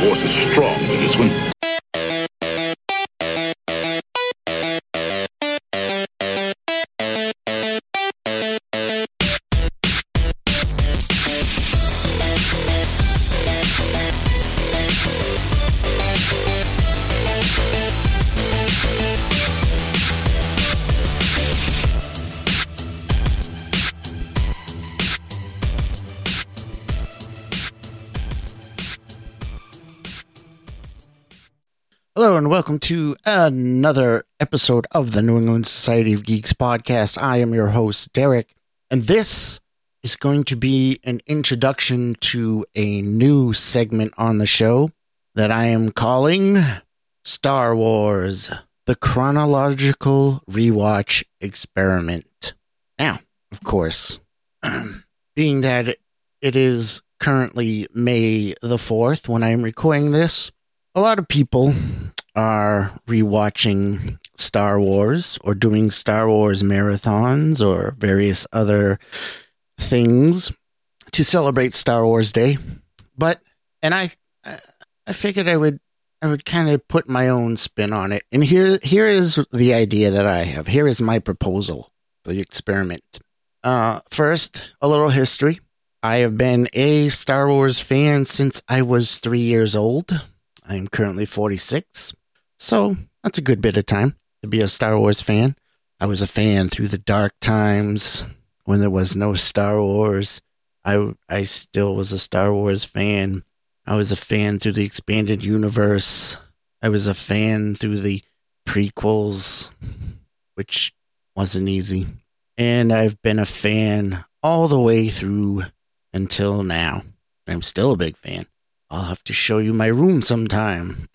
force is strong with this one. Hello and welcome to another episode of the New England Society of Geeks podcast. I am your host, Derek, and this is going to be an introduction to a new segment on the show that I am calling Star Wars The Chronological Rewatch Experiment. Now, of course, being that it is currently May the 4th when I am recording this, a lot of people are rewatching Star Wars or doing Star Wars marathons or various other things to celebrate Star Wars Day. But and I I figured I would I would kind of put my own spin on it. And here here is the idea that I have. Here is my proposal for the experiment. Uh first, a little history. I have been a Star Wars fan since I was 3 years old. I am currently 46. So that's a good bit of time to be a Star Wars fan. I was a fan through the dark times when there was no Star Wars. I, I still was a Star Wars fan. I was a fan through the expanded universe. I was a fan through the prequels, which wasn't easy. And I've been a fan all the way through until now. I'm still a big fan. I'll have to show you my room sometime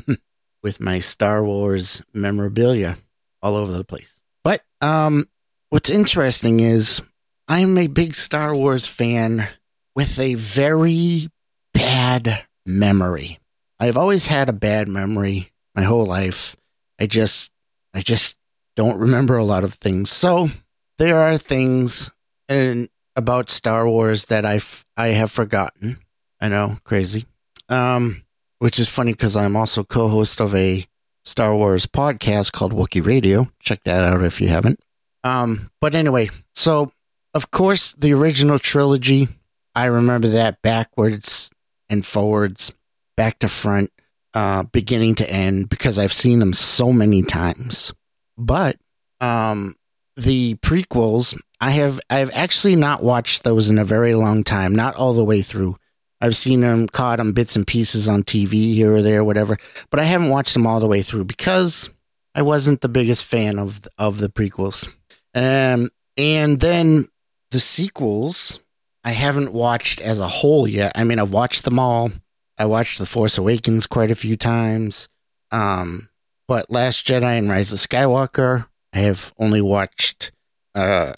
with my Star Wars memorabilia all over the place. But um, what's interesting is I'm a big Star Wars fan with a very bad memory. I've always had a bad memory my whole life. I just I just don't remember a lot of things. So there are things in, about Star Wars that I've I have forgotten I know, crazy. Um, which is funny because I'm also co-host of a Star Wars podcast called Wookie Radio. Check that out if you haven't. Um, but anyway, so of course the original trilogy, I remember that backwards and forwards, back to front, uh, beginning to end because I've seen them so many times. But um, the prequels, I have I've actually not watched those in a very long time, not all the way through. I've seen them caught on bits and pieces on TV here or there, whatever. But I haven't watched them all the way through because I wasn't the biggest fan of of the prequels. Um, and then the sequels, I haven't watched as a whole yet. I mean, I've watched them all. I watched The Force Awakens quite a few times. Um, but Last Jedi and Rise of Skywalker, I have only watched. Uh,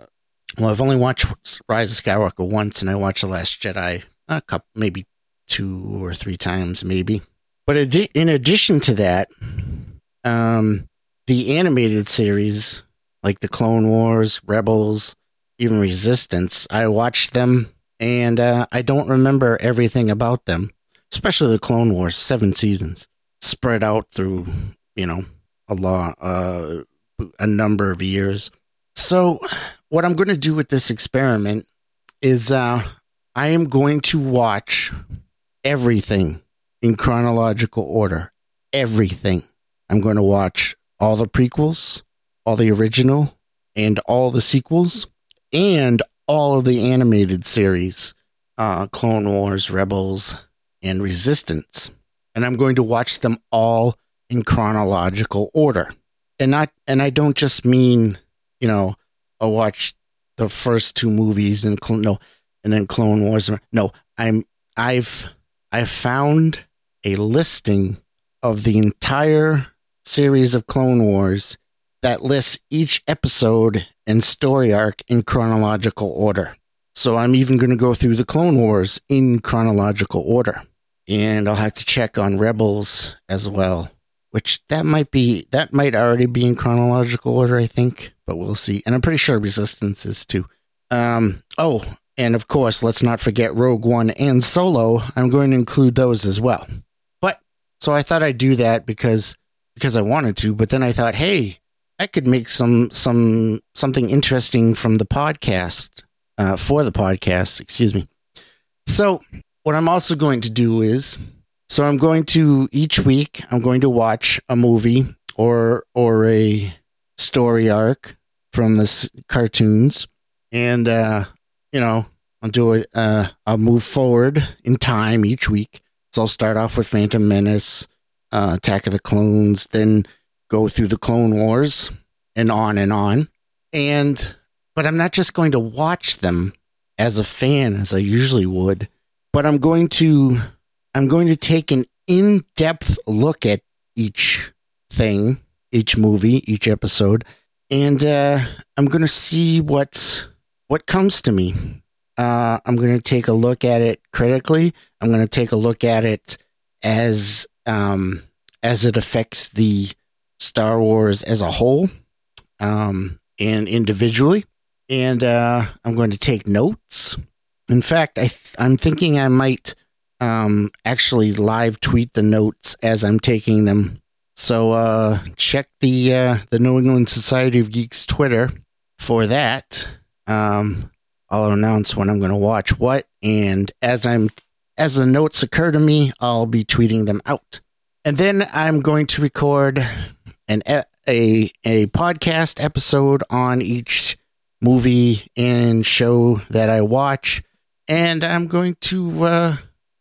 well, I've only watched Rise of Skywalker once, and I watched The Last Jedi a couple, maybe two or three times, maybe. But in addition to that, um, the animated series, like the Clone Wars, Rebels, even Resistance, I watched them and uh, I don't remember everything about them, especially the Clone Wars, seven seasons spread out through, you know, a lot, uh, a number of years. So, what I'm going to do with this experiment is uh, I am going to watch everything in chronological order. Everything. I'm going to watch all the prequels, all the original, and all the sequels, and all of the animated series uh, Clone Wars, Rebels, and Resistance. And I'm going to watch them all in chronological order. And not and I don't just mean, you know, I'll watch the first two movies and no, and then Clone Wars. No, I'm I've I've found a listing of the entire series of Clone Wars that lists each episode and story arc in chronological order. So I'm even going to go through the Clone Wars in chronological order. And I'll have to check on Rebels as well, which that might be that might already be in chronological order, I think, but we'll see. And I'm pretty sure Resistance is too. Um, oh, and of course, let's not forget Rogue One and Solo. I'm going to include those as well. But so I thought I'd do that because because I wanted to, but then I thought, hey, I could make some some something interesting from the podcast uh, for the podcast. Excuse me. So what I'm also going to do is, so I'm going to each week I'm going to watch a movie or or a story arc from the cartoons, and uh, you know I'll do it. Uh, I'll move forward in time each week. So I'll start off with Phantom Menace, uh, Attack of the Clones, then go through the Clone Wars, and on and on. And but I'm not just going to watch them as a fan as I usually would, but I'm going to I'm going to take an in-depth look at each thing, each movie, each episode, and uh, I'm going to see what what comes to me. Uh, I'm going to take a look at it critically. I'm going to take a look at it as um, as it affects the Star Wars as a whole um, and individually. And uh, I'm going to take notes. In fact, I th- I'm thinking I might um, actually live tweet the notes as I'm taking them. So uh, check the uh, the New England Society of Geeks Twitter for that. Um, I'll announce when I'm going to watch what, and as I'm as the notes occur to me, I'll be tweeting them out. And then I'm going to record an a a podcast episode on each movie and show that I watch, and I'm going to uh,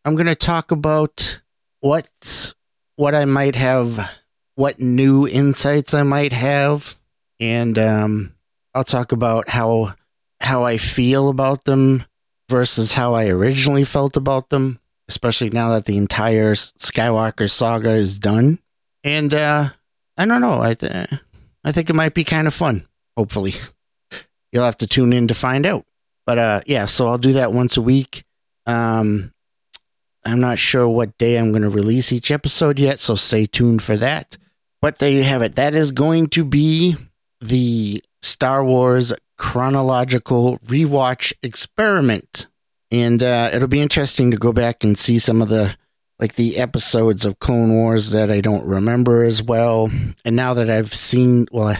I'm going to talk about what what I might have, what new insights I might have, and um, I'll talk about how how I feel about them versus how I originally felt about them, especially now that the entire Skywalker saga is done. And uh, I don't know. I th- I think it might be kind of fun. Hopefully, you'll have to tune in to find out. But uh, yeah, so I'll do that once a week. Um, I'm not sure what day I'm going to release each episode yet, so stay tuned for that. But there you have it. That is going to be the Star Wars chronological rewatch experiment. And uh, it'll be interesting to go back and see some of the like the episodes of Clone Wars that I don't remember as well. And now that I've seen well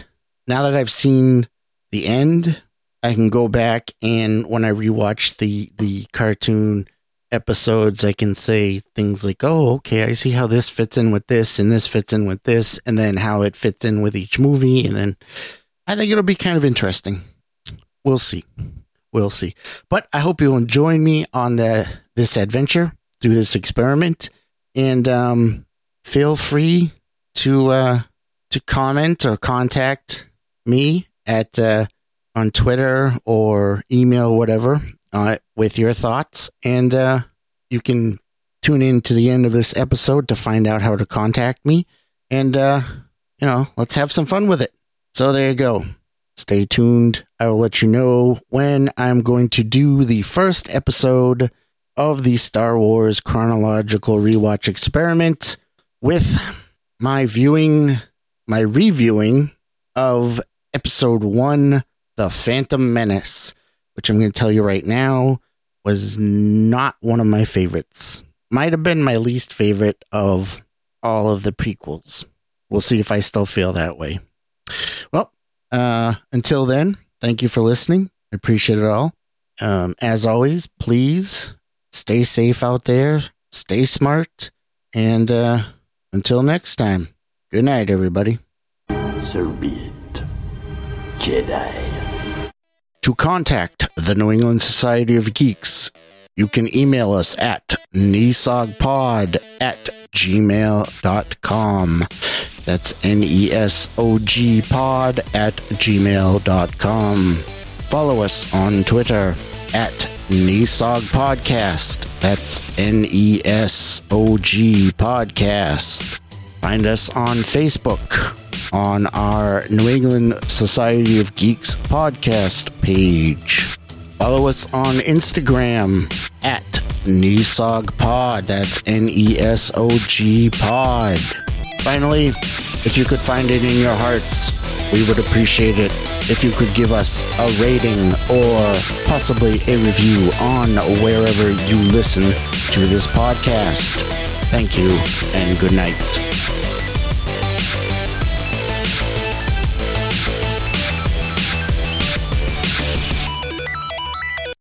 now that I've seen the end, I can go back and when I rewatch the the cartoon episodes, I can say things like, "Oh, okay, I see how this fits in with this, and this fits in with this, and then how it fits in with each movie." And then I think it'll be kind of interesting. We'll see, we'll see. But I hope you'll join me on the this adventure through this experiment, and um, feel free to uh, to comment or contact me at uh, on Twitter or email, whatever, uh, with your thoughts. And uh, you can tune in to the end of this episode to find out how to contact me. And, uh, you know, let's have some fun with it. So there you go. Stay tuned. I will let you know when I'm going to do the first episode of the Star Wars chronological rewatch experiment with my viewing, my reviewing of episode one, The Phantom Menace, which I'm going to tell you right now was not one of my favorites. Might have been my least favorite of all of the prequels. We'll see if I still feel that way. Well, uh, until then, thank you for listening. I appreciate it all. Um, as always, please stay safe out there, stay smart, and uh, until next time, good night, everybody. So be it. Jedi. To contact the New England Society of Geeks, you can email us at nesogpod at gmail.com. That's N E S O G pod at gmail.com. Follow us on Twitter at Nesog Podcast. That's N E S O G Podcast. Find us on Facebook on our New England Society of Geeks podcast page. Follow us on Instagram at NESOG Pod. That's N E S O G Pod. Finally, if you could find it in your hearts, we would appreciate it if you could give us a rating or possibly a review on wherever you listen to this podcast. Thank you and good night.